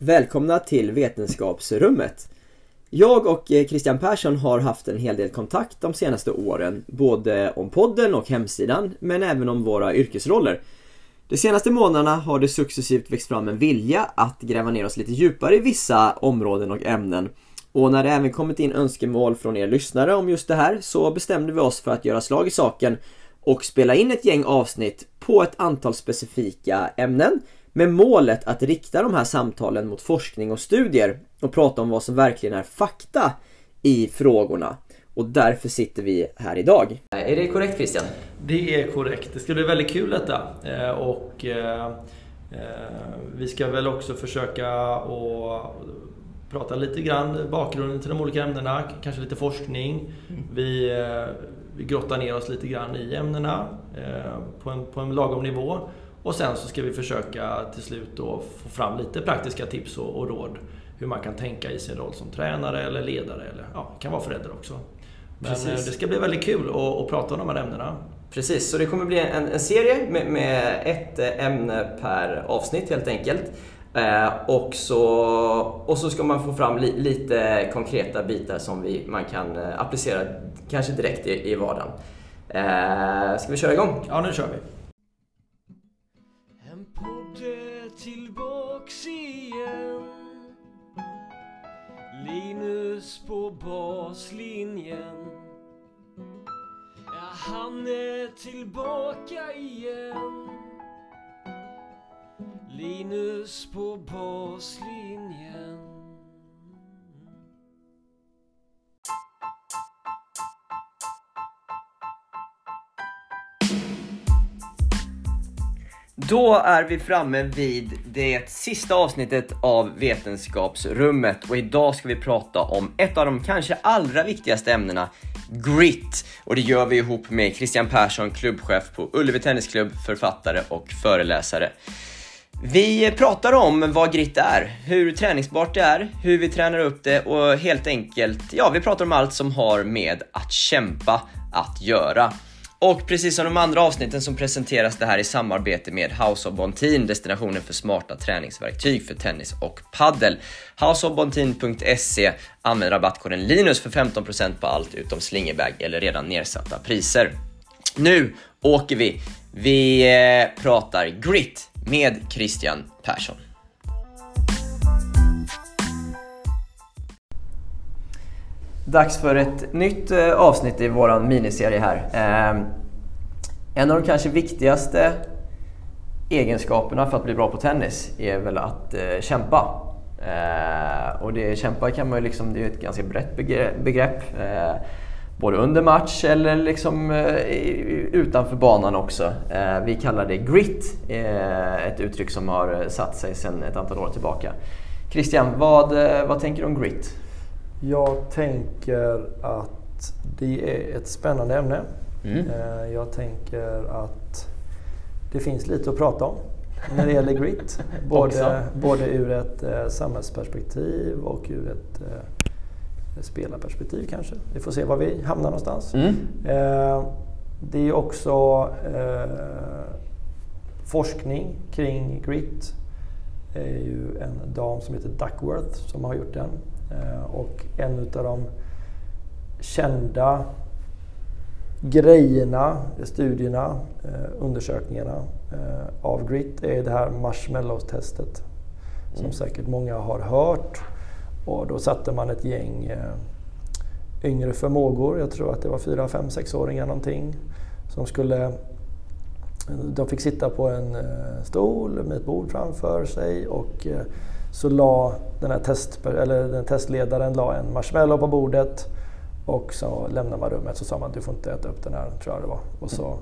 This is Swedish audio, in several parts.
Välkomna till Vetenskapsrummet. Jag och eh, Christian Persson har haft en hel del kontakt de senaste åren, både om podden och hemsidan, men även om våra yrkesroller. De senaste månaderna har det successivt växt fram en vilja att gräva ner oss lite djupare i vissa områden och ämnen. Och när det även kommit in önskemål från er lyssnare om just det här så bestämde vi oss för att göra slag i saken och spela in ett gäng avsnitt på ett antal specifika ämnen med målet att rikta de här samtalen mot forskning och studier och prata om vad som verkligen är fakta i frågorna. Och därför sitter vi här idag. Är det korrekt Christian? Det är korrekt. Det ska bli väldigt kul detta. Eh, och eh, eh, vi ska väl också försöka att prata lite grann bakgrunden till de olika ämnena, kanske lite forskning. Mm. Vi, vi grottar ner oss lite grann i ämnena på en, på en lagom nivå. Och sen så ska vi försöka till slut då få fram lite praktiska tips och, och råd hur man kan tänka i sin roll som tränare eller ledare eller ja, kan vara förälder också. Men Precis. det ska bli väldigt kul att, att prata om de här ämnena. Precis, så det kommer bli en, en serie med, med, ett ämne per avsnitt helt enkelt. Eh, och, så, och så ska man få fram li, lite konkreta bitar som vi, man kan eh, applicera kanske direkt i, i vardagen. Eh, ska vi köra igång? Ja, nu kör vi. Linus på baslinjen. Ja, han är tillbaka igen. Linus på baslinjen. Då är vi framme vid det sista avsnittet av Vetenskapsrummet och idag ska vi prata om ett av de kanske allra viktigaste ämnena, grit. Och det gör vi ihop med Christian Persson, klubbchef på Ullevi Tennisklubb, författare och föreläsare. Vi pratar om vad grit är, hur träningsbart det är, hur vi tränar upp det och helt enkelt, ja, vi pratar om allt som har med att kämpa att göra. Och precis som de andra avsnitten så presenteras det här i samarbete med House of Bontin, destinationen för smarta träningsverktyg för tennis och paddel. Houseofbontin.se, använd rabattkoden LINUS för 15% på allt utom slingerbag eller redan nedsatta priser. Nu åker vi! Vi eh, pratar grit med Christian Persson. Dags för ett nytt eh, avsnitt i vår miniserie här. Ehm, en av de kanske viktigaste egenskaperna för att bli bra på tennis är väl att eh, kämpa. Eh, och det kämpa kan man ju liksom, det är ett ganska brett begrepp. både under match eller liksom utanför banan också. vi kallar det grit, ett uttryck som har satt sig sedan ett antal år tillbaka. Christian, vad, vad tänker du om grit? Jag tänker att det är ett spännande ämne. Mm. Eh, jag tänker att det finns lite att prata om när det gäller grit. både, både ur ett eh, samhällsperspektiv och ur ett eh, spelarperspektiv kanske. Vi får se var vi hamnar någonstans. Mm. Eh, det är också forskning kring grit. Det är ju en dam som heter Duckworth som har gjort den. Eh, och en av de kända grejerna, studierna, eh, undersökningarna eh, av GRIT är det här marshmallow-testet. Som mm. säkert många har hört. Och då satte man ett gäng yngre förmågor, jag tror att det var 4, 5, 6-åringar någonting, som skulle de fick sitta på en stol med ett bord framför sig och så la den här test, eller den testledaren la en marshmallow på bordet och så lämnade man rummet så sa man du får inte äta upp den här, tror jag det var. Och så,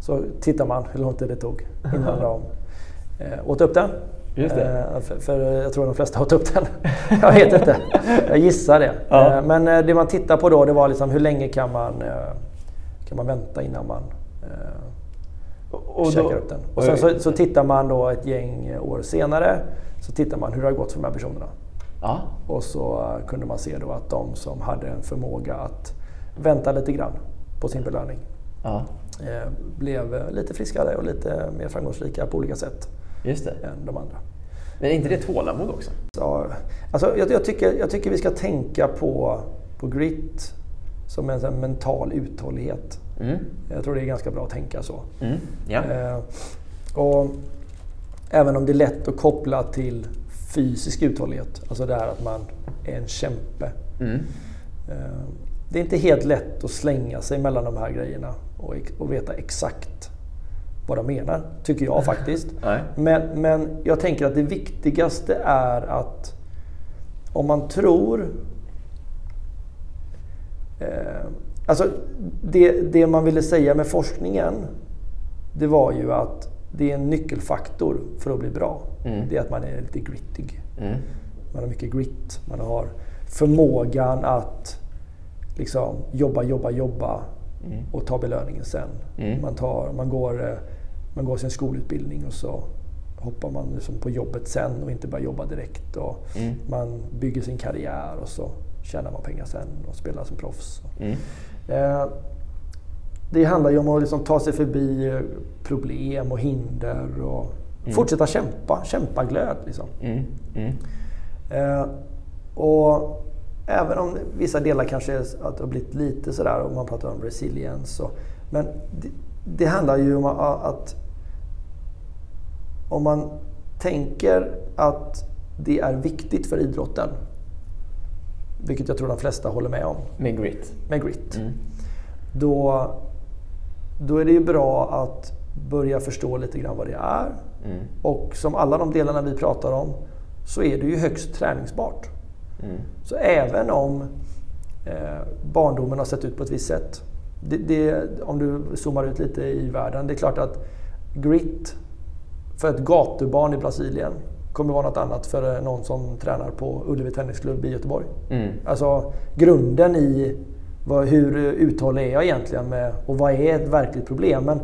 så tittar man hur lång tid det tog innan de eh, åt upp den. Just eh, för, för, jag tror de flesta åt upp den. jag vet inte. Jag gissar det. Ja. Eh, men eh, det man tittar på då det var liksom hur länge kan man, eh, kan man vänta innan man eh, och käkar då, upp den. Och sen så, så tittar man då ett gäng år senare så tittar man hur det har gått för de här personerna. Ja. Och så eh, kunde man se då att de som hade en förmåga att vänta lite grann på sin belöning ja. Eh, blev lite friskare och lite mer framgångsrika på olika sätt Just det. än de andra. Men är inte det tålamod också? Så, alltså, jag, jag, tycker, jag tycker vi ska tänka på, på grit som en här mental uthållighet. Mm. Jag tror det är ganska bra att tänka så. Mm. Ja. Eh, och även om det är lätt att koppla till fysisk uthållighet, alltså det här att man är en kämpe. Mm. Eh, det är inte helt lätt att slänga sig mellan de här grejerna och, och veta exakt vad de menar, tycker jag faktiskt. Men, men jag tänker att det viktigaste är att om man tror... Eh, alltså det, det man ville säga med forskningen, det var ju att det är en nyckelfaktor för att bli bra. Mm. Det är att man är lite grittig. Mm. Man har mycket grit. Man har förmågan att liksom jobba, jobba, jobba Mm. och ta belöningen sen. Mm. Man, tar, man, går, eh, man går sin skolutbildning och så hoppar man liksom på jobbet sen och inte bara jobba direkt. Och Mm. Man bygger sin karriär och så tjänar man pengar sen och spelar som proffs. Mm. Eh, det handlar ju om att liksom ta sig förbi eh, problem och hinder och fortsätta kämpa. Kämpaglöd liksom. Mm. Mm. Eh, och även om vissa delar kanske är att det har blivit lite sådär och man pratar om resilience. Och, men det, det handlar ju om att, att om man tänker att det är viktigt för idrotten, vilket jag tror de flesta håller med om, Med grit. med grit. Mm. Då, då är det ju bra att börja förstå lite grann vad det är. Mm. Och som alla de delarna vi pratar om så är det ju högst träningsbart. Mm. Så även om eh, barndomen har sett ut på ett visst sätt. Det, det, om du zoomar ut lite i världen. Det är klart att grit för ett gatubarn i Brasilien kommer vara något annat för någon som tränar på Ullevi Tennisklubb i Göteborg. Mm. Alltså grunden i vad, hur uthållig är jag egentligen med, och vad är ett verkligt problem. Men,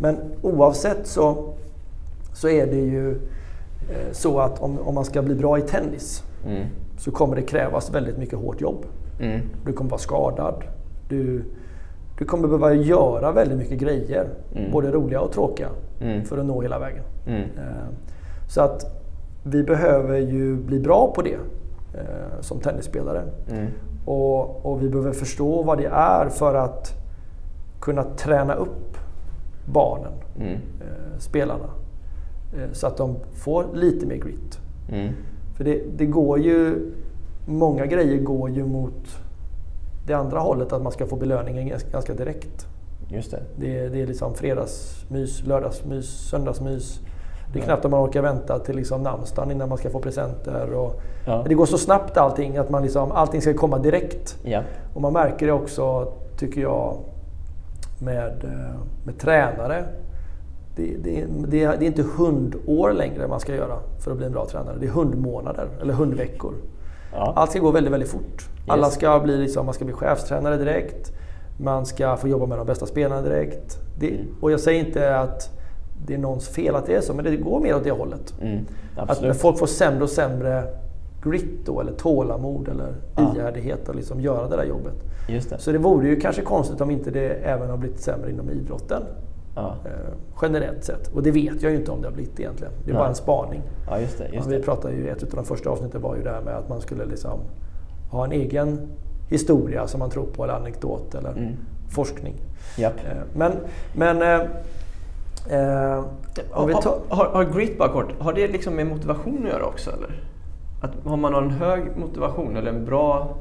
men oavsett så, så är det ju eh, så att om, om man ska bli bra i tennis Mm. så kommer det krävas väldigt mycket hårt jobb. Mm. Du kommer vara skadad. Du, du kommer behöva göra väldigt mycket grejer, Mm. både roliga och tråkiga, Mm. för att nå hela vägen. Mm. Eh, Så att vi behöver ju bli bra på det eh, som tennisspelare. Och, och vi behöver förstå vad det är för att kunna träna upp barnen, Mm. eh, spelarna. Eh, så att de får lite mer grit. Mm. För det, det går ju... Många grejer går ju mot det andra hållet, att man ska få belöningen ganska, ganska direkt. Just det. Det, är- det är liksom fredagsmys, lördagsmys, söndagsmys. Det är Ja. knappt att man orkar vänta till liksom namnsdagen innan man ska få presenter. Och Ja. Det går så snabbt allting, att man liksom, allting ska komma direkt. Ja. Och man märker det också, tycker jag, med, eh, med tränare. Det, det, det, är- det är inte hundår längre man ska göra för att bli en bra tränare. Det är hundmånader, eller hundveckor. Ja. Allt ska gå väldigt, väldigt fort. Alla ska bli, liksom, man ska bli chefstränare direkt. Man ska få jobba med de bästa spelarna direkt. Det, Mm. Och jag säger inte att det är någons fel att det är så, men det går mer åt det hållet. Mm. Att folk får sämre och sämre grit då, eller tålamod eller Ja. ihärdighet att liksom göra det där jobbet. Just det. Så det vore ju kanske konstigt om inte det även har blivit sämre inom idrotten. Ja. Eh, generellt sett. Och det vet jag ju inte om det har blivit egentligen. Det är Nej. bara en spaning. ja, just det. Just Ja, vi pratade ju, ett av de första avsnitten var ju det här med att man skulle liksom ha en egen historia som man tror på, eller anekdot eller Mm. forskning. Japp. Eh, Men, men eh, eh, om vi tar... har, har, grit bara kort, har det liksom med motivation att göra också eller? Att har man en hög motivation eller en bra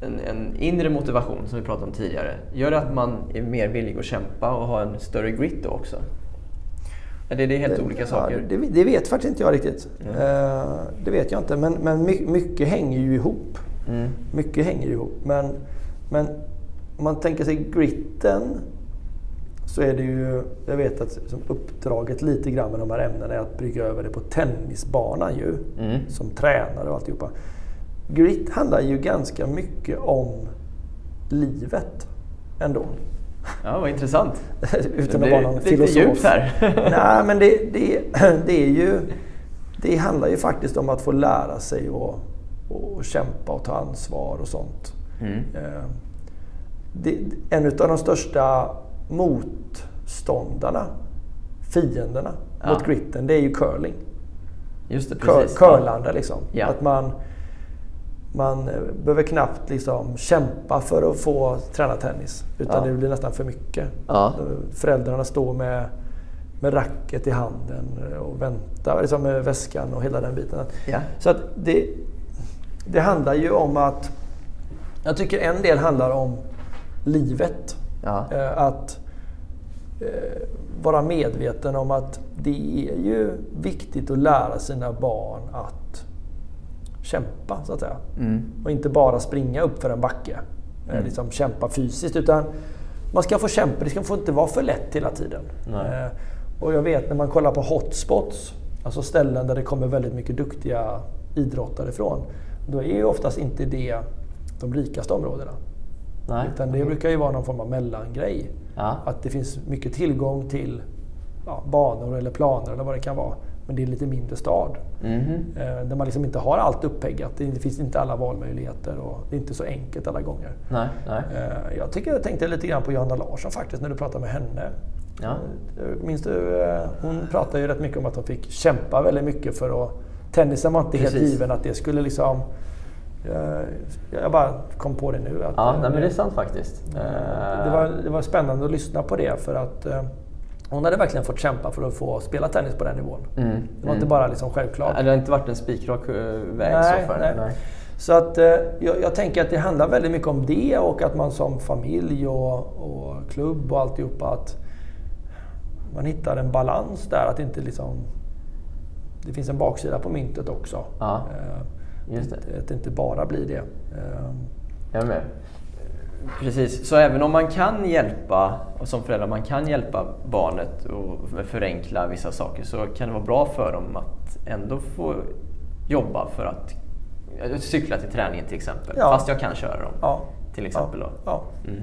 en, en inre motivation som vi pratade om tidigare, gör det att man är mer villig att kämpa och ha en större grit då också? Eller är det helt olika saker? Ja, det, det vet faktiskt inte jag riktigt. Mm. Eh, det vet jag inte, men, men my, mycket hänger ju ihop. Mm. Mycket hänger ju ihop. Men, men om man tänker sig gritten så är det ju, jag vet att som uppdraget lite grann med de här ämnena är att brygga över det på tennisbanan ju. Mm. Som tränare och alltihopa. Grit handlar ju ganska mycket om livet ändå. Ja, vad intressant. Utan att vara någon lite filosof. djupt här. Nej, men det, det, det är ju... Det handlar ju faktiskt om att få lära sig och, och kämpa och ta ansvar och sånt. Mm. Eh, Det, en av de största motståndarna, fienderna Ja. mot gritten, det är ju curling. Just det, Cur- precis. curlande liksom. Ja. Att man, man eh, behöver knappt liksom kämpa för att få träna tennis. Utan Ja. det blir nästan för mycket. Ja. Eh, Föräldrarna står med, med racket i handen och väntar liksom med väskan och hela den biten. Ja. Så att det, det handlar ju om att... Jag tycker en del handlar om livet. Ja. Eh, Att eh, vara medveten om att det är ju viktigt att lära sina barn att kämpa, så att säga. Mm. Och inte bara springa upp för en backe. Eh, Liksom kämpa fysiskt. Utan man ska få kämpa. Det ska få inte vara för lätt hela tiden. Nej. Och jag vet när man kollar på hotspots, alltså ställen där det kommer väldigt mycket duktiga idrottare ifrån. Då är ju oftast inte det de rikaste områdena. Nej. Utan det brukar ju vara någon form av mellangrej. Ja. Att det finns mycket tillgång till ja, banor eller planer eller vad det kan vara. Men det är en lite mindre stad. Eh, där man liksom inte har allt uppeggat. Det finns inte alla valmöjligheter och det är inte så enkelt alla gånger. Nej, nej. Eh, jag tycker jag tänkte lite grann på Johanna Larsson faktiskt när du pratade med henne. Ja. Eh, Minns du? Hon pratade ju rätt mycket om att hon fick kämpa väldigt mycket för att... Tennisen var inte helt Precis. given att det skulle liksom... eh, Jag bara kom på det nu. Att, Ja, eh, nej, men det är sant faktiskt. det, var, det var spännande att lyssna på det för att eh, hon hade verkligen fått kämpa för att få spela tennis på den nivån. Mm, Det var inte bara liksom självklart. Det har inte varit en spikrak väg Nej, så för nej. nej. Så att, jag, jag tänker att det handlar väldigt mycket om det och att man som familj och, och klubb och alltihopa att man hittar en balans där. Att inte liksom... Det finns en baksida på myntet också. Ja, Eh, just det. Att det inte bara blir det. Eh, Jag med. Precis, så även om man kan hjälpa, och som förälder, man kan hjälpa barnet och förenkla vissa saker så kan det vara bra för dem att ändå få jobba för att cykla till träningen till exempel. Ja. Fast jag kan köra dem. ja. Till exempel ja, då. ja, Mm.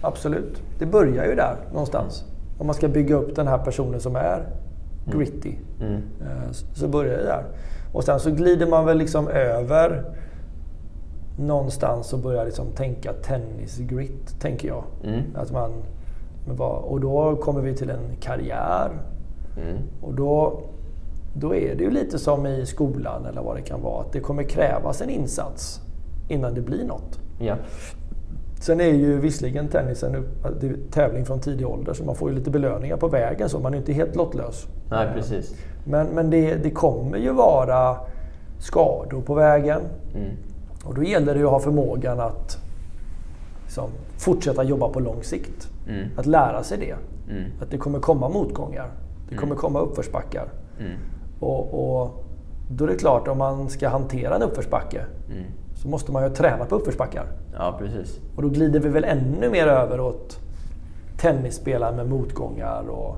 absolut. Det börjar ju där någonstans. Om man ska bygga upp den här personen som är gritty. Mm. Eh, Så börjar det där. Och sen så glider man väl liksom över någonstans och börjar liksom tänka tennis-grit, tänker jag. Mm. Att man, och då kommer vi till en karriär. Mm. Och då, då är det ju lite som i skolan eller vad det kan vara. Att det kommer krävas en insats innan det blir något. Ja. Sen är ju visserligen tennisen tävling från tidig ålder så man får ju lite belöningar på vägen så man är inte helt lottlös. Nej, precis. Men, men det, det kommer ju vara skador på vägen. Mm. Och då gäller det ju att ha förmågan att liksom, fortsätta jobba på lång sikt. Mm. Att lära sig det. Mm. Att det kommer komma motgångar. Det kommer komma uppförsbackar. Mm. Och, och då är det klart, om man ska hantera en uppförsbacke Mm. så måste man ju träna på uppförsbackar. Ja, precis. Och då glider vi väl ännu mer över åt tennisspelare med motgångar och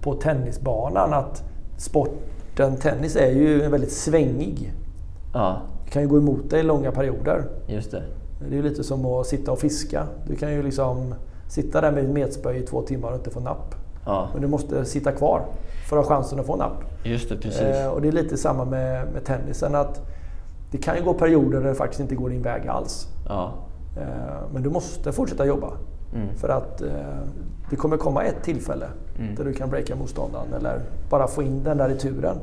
på tennisbanan att sporten tennis är ju väldigt svängig. Ja, Det kan ju gå emot dig i långa perioder. just det. Det är ju lite som att sitta och fiska. Du kan ju liksom sitta där med ett metspö i två timmar och inte få napp. Ja, Men du måste sitta kvar för att ha chansen att få napp. just det. Precis. Eh, och det är lite samma med, med tennisen. att Det kan ju gå perioder där det faktiskt inte går din väg alls. Ja. Eh, men du måste fortsätta jobba. Mm. För att eh, det kommer komma ett tillfälle Mm. där du kan breaka motståndaren eller bara få in den där i turen.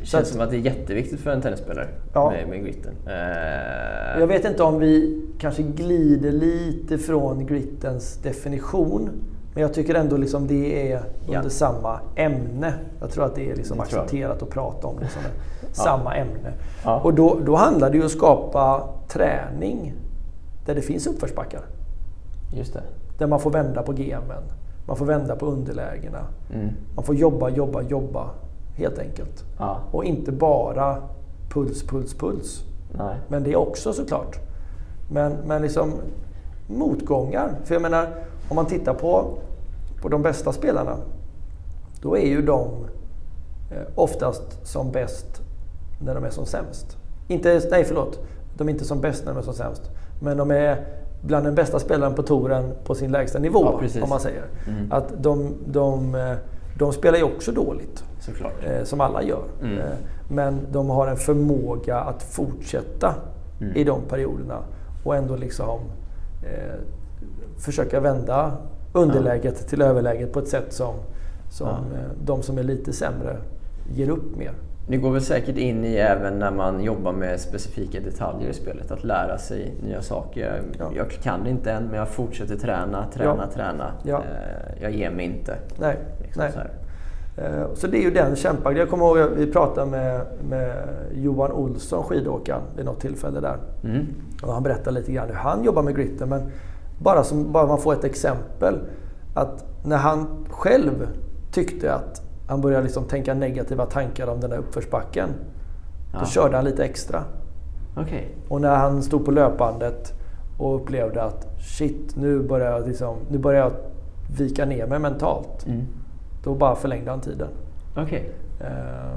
Det känns att- som att det är jätteviktigt för en tennisspelare Ja. med, med gritten. Eh, Jag vet inte om vi kanske glider lite från grittens definition. Men jag tycker ändå liksom det är under Ja. samma ämne. Jag tror att det är liksom Det accepterat att prata om det som är samma ämne. Ja. Och då, då handlar det ju om att skapa träning där det finns uppförsbackar. Just det. Där man får vända på gemen. Man får vända på underlägena. Mm. Man får jobba, jobba, jobba. Helt enkelt. Ja. Och inte bara puls, puls, puls. Nej. Men det är också såklart. Men, men liksom motgångar. För jag menar, om man tittar på, på de bästa spelarna. Då är ju de eh, oftast som bäst när de är som sämst. Inte, nej förlåt, de är inte som bäst när de är som sämst. Men de är bland den bästa spelaren på touren på sin lägsta nivå. Ja, om man säger. Mm. Att de, de, de spelar ju också dåligt. Eh, som alla gör. Mm. Eh, men de har en förmåga att fortsätta Mm. i de perioderna och ändå liksom eh, försöka vända underläget till överläget på ett sätt som, som Ja. eh, de som är lite sämre ger upp mer. Det går väl säkert in i även när man jobbar med specifika detaljer i spelet. Att lära sig nya saker. Ja. Jag kan inte än, men jag fortsätter träna, träna, Ja. träna. Ja. Eh, Jag ger mig inte. Nej, Liksom nej. så här. Eh, Så det är ju den kämpagrejen. Jag kommer ihåg att vi pratade med, med Johan Olsson, skidåkaren, vid något tillfälle där. Mm. Och han berättar lite grann hur han jobbar med gritten. Men bara, som, bara man får ett exempel. Att när han själv tyckte att han började liksom tänka negativa tankar om den där uppförsbacken. Då Ja. körde han lite extra. Okej. Och när han stod på löpbandet och upplevde att shit, nu börjar jag, liksom, nu börjar jag vika ner mig mentalt. Mm. Då bara förlängde han tiden. Okej. Eh,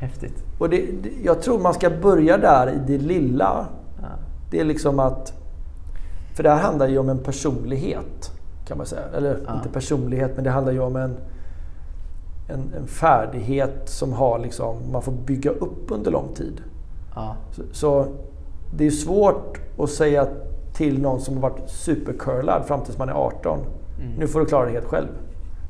Häftigt. och det, det, jag tror man ska börja där i det lilla. Ja. Det är liksom att... För det här handlar ju om en personlighet. Kan man säga. Eller Ja. inte personlighet, men det handlar ju om en, en, en färdighet som har liksom, man får bygga upp under lång tid. Ja. Så, så det är svårt att säga till någon som har varit supercurlad fram tills man är 18. Mm. Nu får du klara det helt själv.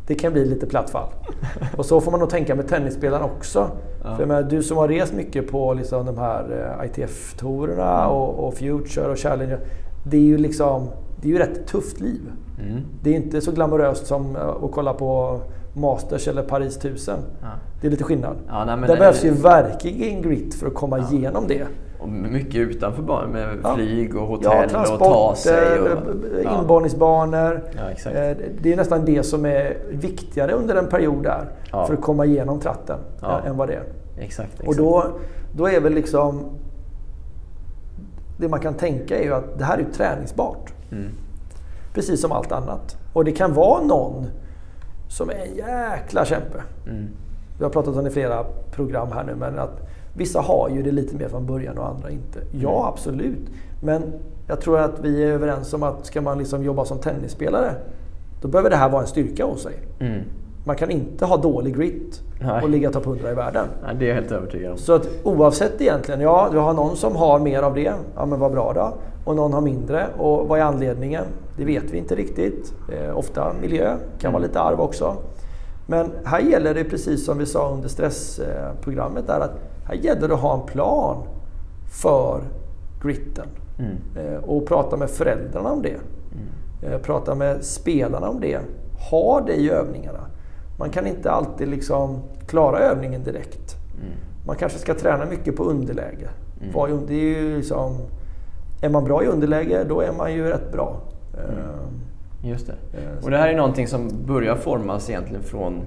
Det kan bli lite platt fall. Och så får man nog tänka med tennisspelaren också. Ja. För menar, du som har rest mycket på liksom de här eh, ITF-tourerna Mm. och, och Future och Challenger. Det är ju liksom, det är ju ett tufft liv. Mm. Det är inte så glamoröst som eh, att kolla på Masters eller Paris 1000. Ja. Det är lite skillnad. Ja, nej, Där det- behövs ju verkligen grit för att komma igenom det. Och mycket utanför bara med Ja. flyg och Ja, hotell och ta sig. Och, eh. Ja, exakt. Eh, Det är nästan det som är viktigare under en period där. Ja. För att komma igenom tratten Ja. än vad det är. Exakt, exakt. Och då, då är väl liksom... Det man kan tänka är ju att det här är träningsbart. Mm. Precis som allt annat. Och det kan vara någon som är en jäkla kämpe. Mm. Vi har pratat om det i flera program här nu, men att vissa har ju det lite mer från början och andra inte. Ja, absolut. Men jag tror att vi är överens om att ska man liksom jobba som tennisspelare, då behöver det här vara en styrka hos sig. Mm. Man kan inte ha dålig grit Nej. och ligga topp 100 i världen. Ja, det är jag helt övertygad om. Så att oavsett egentligen, ja, du har någon som har mer av det, ja men vad bra då. Och någon har mindre. Och vad är anledningen? Det vet vi inte riktigt. Eh, ofta miljö, kan vara lite arv också. Men här gäller det precis som vi sa under stressprogrammet där att här gäller det att ha en plan för gritten. Mm. Eh, och prata med föräldrarna om det. Eh, prata med spelarna om det. Ha det i övningarna. Man kan inte alltid liksom klara övningen direkt. Mm. Man kanske ska träna mycket på underläge. Un- Det är, liksom, är man bra i underläge, då är man ju rätt bra. Eh, Just det. Eh, Och det här är någonting som börjar formas egentligen från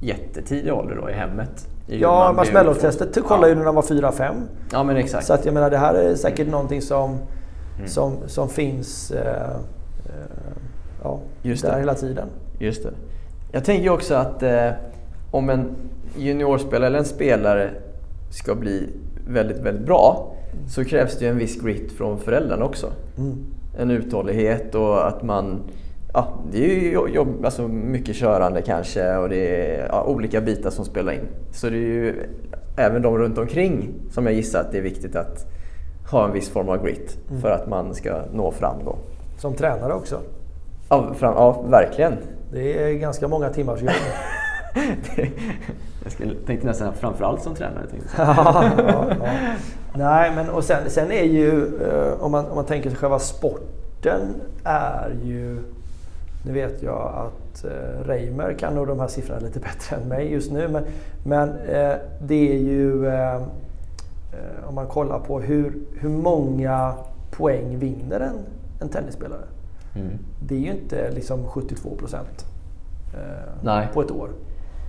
jättetidig ålder då i hemmet. I Ja, marshmallow-testet uppfostrad. kollade ju ja. när de var 4-5. Ja, men exakt. Så att jag menar, det här är säkert någonting som, Mm. som, som finns eh, eh, ja, Just där det. hela tiden. Just det. Jag tänker ju också att eh, om en juniorspelare eller en spelare ska bli väldigt, väldigt bra så krävs det ju en viss grit från föräldrarna också. Mm. En uthållighet och att man... Ja, det är ju jo- jobb, alltså mycket körande kanske och det är ja, olika bitar som spelar in. Så det är ju även de runt omkring som jag gissar att det är viktigt att ha en viss form av grit för att man ska nå fram då. Som tränare också. Ja, fram, ja verkligen. Det är ganska många timmars jobb. jag skulle, tänkte nästan framförallt som tränare. Ja, ja, ja. Nej, men och sen, sen är ju, eh, om man, om man tänker sig själva sporten är ju, nu vet jag att eh, Reimer kan nog de här siffrorna lite bättre än mig just nu, men, men eh, det är ju, eh, eh, om man kollar på hur, hur många poäng vinner en, en tennisspelare. Mm. Det är ju inte liksom 72 procent Nej. på ett år.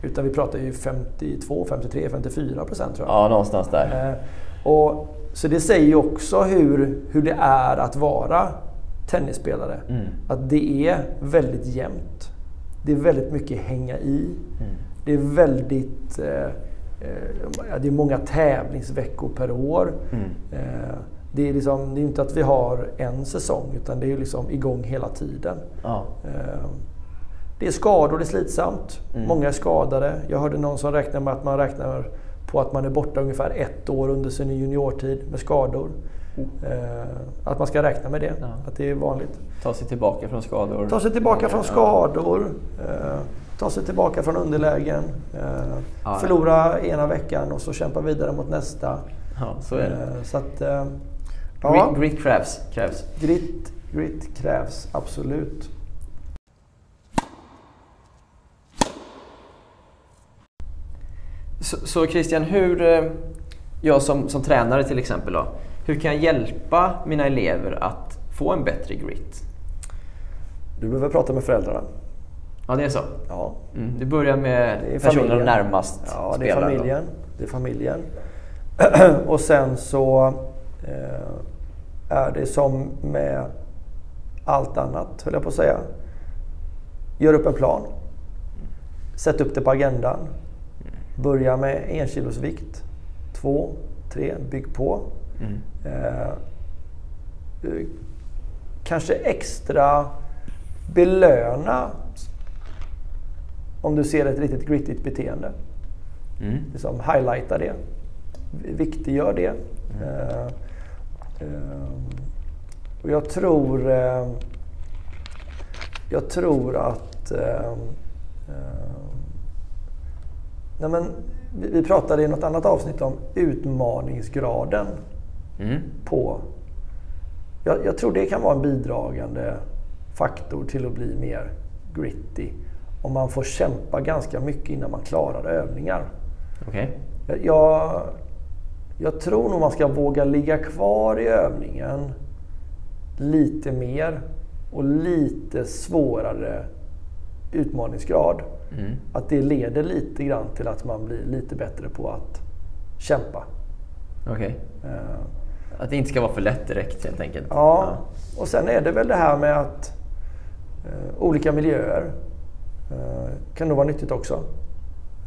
Utan vi pratar ju 52, 53, 54 procent tror jag. Ja, någonstans där. Eh, och, så det säger ju också hur, hur det är att vara tennisspelare. Mm. Att det är väldigt jämnt. Det är väldigt mycket hänga i. Mm. Det är väldigt... Eh, eh, det är många tävlingsveckor per år. Mm. Eh, det är liksom, det är inte att vi har en säsong utan det är liksom igång hela tiden. Ja. Det är skador, det är slitsamt. Mm. Många är skadade. Jag hörde någon som räknar med att man räknar på att man är borta ungefär ett år under sin juniortid med skador. Eh, Att man ska räkna med det, Ja. att det är vanligt. Ta sig tillbaka från skador. Ta sig tillbaka från Ja. skador. eh, ta sig tillbaka från underlägen. Eh, Ja. förlora ena veckan och så kämpa vidare mot nästa. Ja, så är det. Så att, eh, Grit, ja, grit krävs. krävs. grit, grit krävs absolut. Så, så Christian, hur, eh, jag som, som tränare till exempel då, hur kan jag hjälpa mina elever att få en bättre grit? Du behöver prata med föräldrarna. Ja, det är så. Ja, Mm. Du börjar med personen närmast Ja, det är spelaren då. familjen. Det är familjen. och sen så eh, är det som med allt annat, höll jag på att säga. Gör upp en plan. Sätt upp det på agendan. Börja med en kilos vikt. Två, tre, bygg på. Mm. Eh, eh, kanske extra belöna om du ser ett riktigt grittigt beteende. Mm. Liksom highlighta det. Viktiggör det. Eh, eh, och jag tror... Eh, jag tror att... Nej men, vi, pratade i något annat avsnitt om utmaningsgraden Mm. på... Jag, jag tror det kan vara en bidragande faktor till att bli mer gritty. Om man får kämpa ganska mycket innan man klarar övningar. Jag, jag, jag tror nog man ska våga ligga kvar i övningen lite mer och lite svårare utmaningsgrad. Mm. Att det leder lite grann till att man blir lite bättre på att kämpa. Okej. Eh, Att det inte ska vara för lätt direkt helt enkelt. Ja, och sen är det väl det här med att eh, olika miljöer eh, kan nog vara nyttigt också.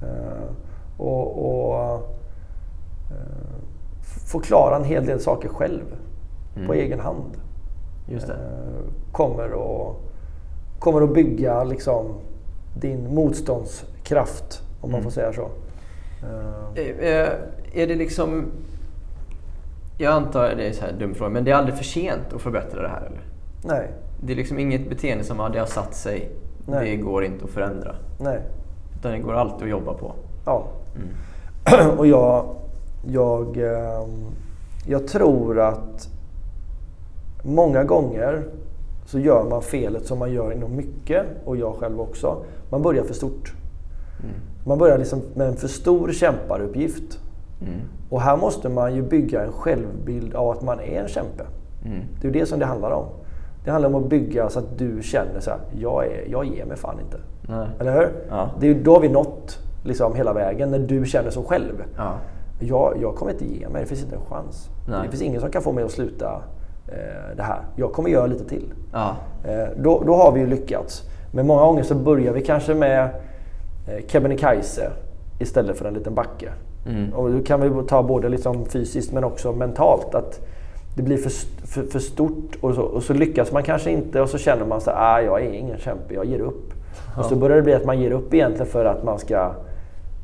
Eh, och och få klara en hel del saker själv på egen hand. Just det. Kommer, att, kommer att bygga liksom, din motståndskraft, om man får säga så. Eh, Eh, Är det liksom... Jag antar, det är så här en dum fråga, men det är aldrig för sent att förbättra det här eller? nej, Det är liksom inget beteende som ja, det har satt sig. Nej. Det går inte att förändra. nej. Utan det går alltid att jobba på. Ja. Och jag, jag, ehm, jag tror att många gånger så gör man felet som man gör inom mycket, och jag själv också. Man börjar för stort. Man börjar liksom med en för stor kämparuppgift. Och här måste man ju bygga en självbild av att man är en kämpe. Det är det som det handlar om. Det handlar om att bygga så att du känner så här, jag, är, jag ger mig fan inte. Nej. Eller hur? Ja. Det är då vi nått liksom hela vägen, när du känner så själv. Ja. Jag, jag kommer inte ge mig, det finns inte en chans. Nej. Det finns ingen som kan få mig att sluta det här. Jag kommer göra lite till. Ja. Eh, då, då har vi ju lyckats. Men många gånger så börjar vi kanske med eh, Kebnekaise istället för en liten backe. Och då kan vi ta både liksom fysiskt men också mentalt. Att det blir för, för, för stort och så, och så lyckas man kanske inte och så känner man så här, ah, jag är ingen kämpe, jag ger upp. Och så börjar det bli att man ger upp egentligen för att man ska,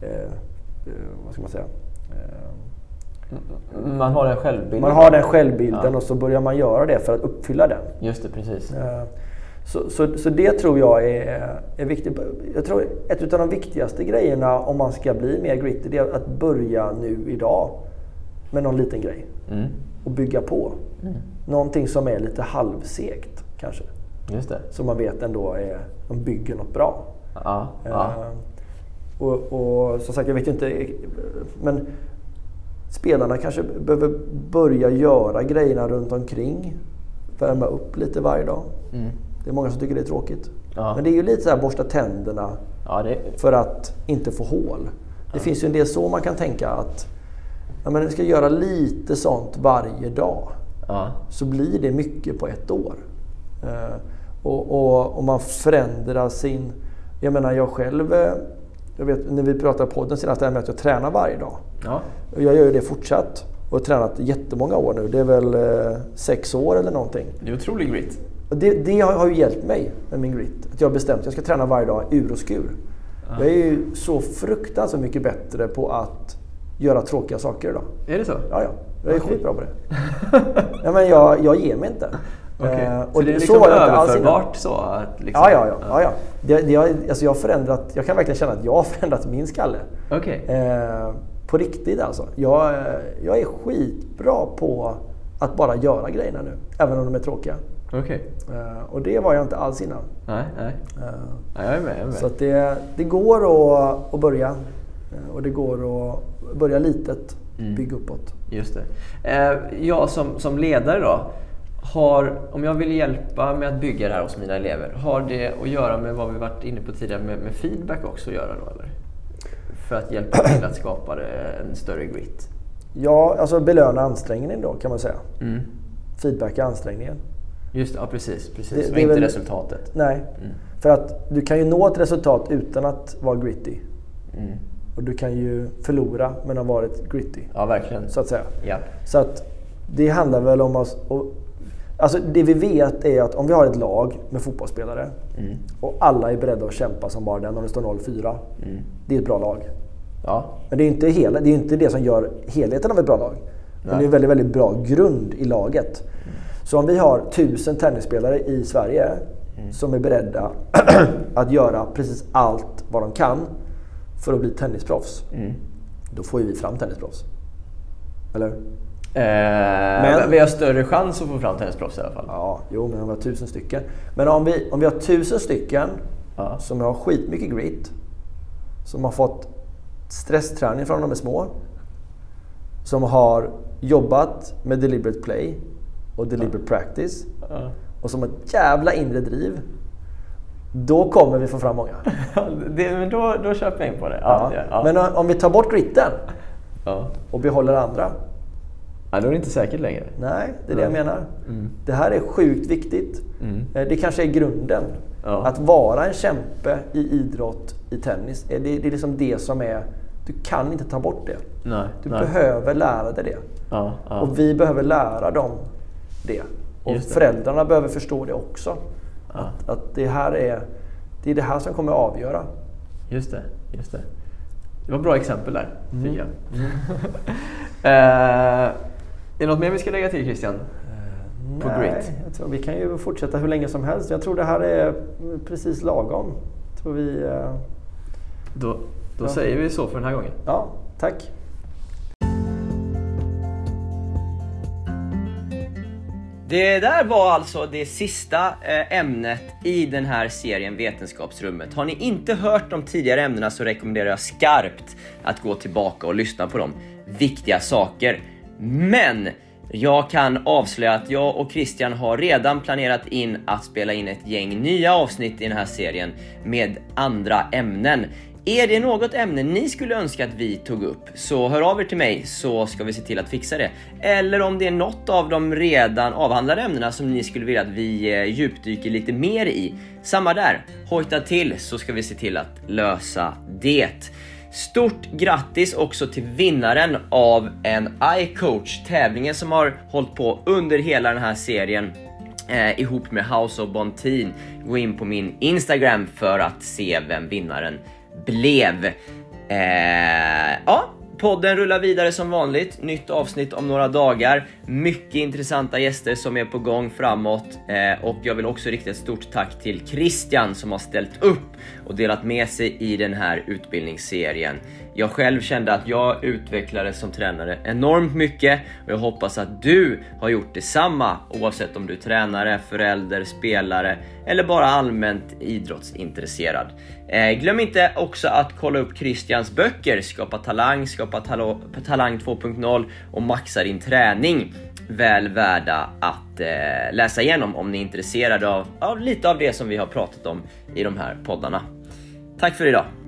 eh, eh, vad ska man säga, eh, Man har den självbilden. man har den självbilden och så börjar man göra det för att uppfylla den. Just det, precis. Eh, Så, så, så det tror jag är, är viktigt. Jag tror ett av de viktigaste grejerna om man ska bli mer gritty, det är att börja nu idag med någon liten grej. Mm. Och bygga på. Någonting som är lite halvsegt kanske. Just det. Som man vet ändå är, man bygger något bra. Ja. ja. Eh, Och, och som sagt, jag vet ju inte. Men spelarna kanske behöver börja göra grejerna runt omkring. Värma upp lite varje dag. Det är många som tycker det är tråkigt. Mm. Ja. Men det är ju lite så här borsta tänderna ja det, för att inte få hål. Det finns ju en del så man kan tänka att ja, men jag ska göra lite sånt varje dag. ja. Så blir det mycket på ett år. Eh, och, och, och man förändrar sin... Jag menar jag själv, eh, jag vet när vi pratade på podden senast, det här med att jag tränar varje dag. ja. Jag gör ju det fortsatt och har tränat jättemånga år nu. Det är väl eh, sex år eller någonting. Det är otrolig grit. Det, det har, har ju hjälpt mig med min grit. Att jag har bestämt att jag ska träna varje dag ur och skur. Jag är ju så fruktansvärt mycket bättre på att göra tråkiga saker idag. Är det så? Ja, ja. Jag är skitbra på det. ja, men jag, jag ger mig inte. Okej. Eh, Så det är så liksom innan. överförbart så? Att liksom, Ja, ja, ja. ja, ja. Det, det har, alltså jag, har förändrat, jag kan verkligen känna att jag har förändrat min skalle. Okej. Eh, på riktigt alltså. Jag, eh, jag är skitbra på att bara göra grejerna nu. Även om de är tråkiga. Okej. Eh, och det var jag inte alls innan. Nej, nej. Eh, Ja, jag är med. Jag är med. så det, det går att, att börja. Och det går att börja litet, Mm. bygga uppåt. Just det. Jag som, som ledare då, har, om jag vill hjälpa med att bygga det här hos mina elever, har det att göra med vad vi varit inne på tidigare med, med feedback också att göra då eller? För att hjälpa till att skapa en större grit? Ja, alltså belöna ansträngningen då kan man säga. Mm. Feedback är ansträngningen. Just ja precis. precis. Det- och det inte väl- resultatet. Nej, Mm. för att du kan ju nå ett resultat utan att vara gritty. Mm. Och du kan ju förlora men ha varit gritty. Ja, verkligen. Så att säga. Ja. Så att det handlar väl om att... Alltså det vi vet är att om vi har ett lag med fotbollsspelare Mm. och alla är beredda att kämpa som bara den om det står 0-4. Mm. Det är ett bra lag. Ja. Men det är inte, hela, det, är inte det som gör helheten av ett bra lag. Men det är en väldigt, väldigt bra grund i laget. Så om vi har tusen tennisspelare i Sverige som är beredda att göra precis allt vad de kan för att bli tennisproffs. Mm. Då får ju vi fram tennisproffs. Eller hur? Eh, Men- Vi har större chans att få fram tennisproffs i alla fall. Ja, jo, men om vi har tusen stycken. Men om vi, om vi har tusen stycken Ja. som har skitmycket grit, som har fått stressträning från de är små, som har jobbat med deliberate play och deliberate practice Ja. och som har ett jävla inre driv. Då kommer vi få fram många. det, men då, då köper jag in på det. Ja, ja, ja. Men om- om vi tar bort gritten ja. och behåller andra. Ja, då är det inte säkert längre. Nej, det är det jag Nej. menar. Mm. Det här är sjukt viktigt. Mm. Eh, Det kanske är grunden. Ja. Att vara en kämpe i idrott, i tennis, är det, det är liksom det som är... Du kan inte ta bort det. Nej. Du nej. behöver lära dig det. Ja, ja. Och vi behöver lära dem det. Och det. föräldrarna behöver förstå det också. Att, att det här är det, är det här som kommer att avgöra. Just det, just det. Det var bra exempel där, Mm. tycker jag. eh, är det något mer vi ska lägga till Christian? På Nej, grit? jag tror, vi kan ju fortsätta hur länge som helst. Jag tror det här är precis lagom. Jag tror vi... eh, Då, då Ja. säger vi så för den här gången. Ja, tack. Det där var alltså det sista eh, ämnet i den här serien Vetenskapsrummet. Har ni inte hört de tidigare ämnena så rekommenderar jag skarpt att gå tillbaka och lyssna på dem. Viktiga saker. Men jag kan avslöja att jag och Christian har redan planerat in att spela in ett gäng nya avsnitt i den här serien med andra ämnen. Är det något ämne ni skulle önska att vi tog upp så hör av er till mig så ska vi se till att fixa det. Eller om det är något av de redan avhandlade ämnena som ni skulle vilja att vi eh, djupdyker lite mer i. Samma där, hojta till så ska vi se till att lösa det. Stort grattis också till vinnaren av en iCoach, tävlingen som har hållit på under hela den här serien eh, ihop med House of Bontin. Gå in på min Instagram för att se vem vinnaren blev. Eh, ja, podden rullar vidare som vanligt. Nytt avsnitt om några dagar. Mycket intressanta gäster som är på gång framåt. Eh, och jag vill också rikta ett stort tack till Christian som har ställt upp och delat med sig i den här utbildningsserien. Jag själv kände att jag utvecklades som tränare enormt mycket och jag hoppas att du har gjort detsamma oavsett om du är tränare, förälder, spelare eller bara allmänt idrottsintresserad. Eh, glöm inte också att kolla upp Christians böcker Skapa talang, Skapa talo- talang 2.0 och Maxa din träning. Väl värda att eh, läsa igenom om ni är intresserade av, av lite av det som vi har pratat om i de här poddarna. Tack för idag!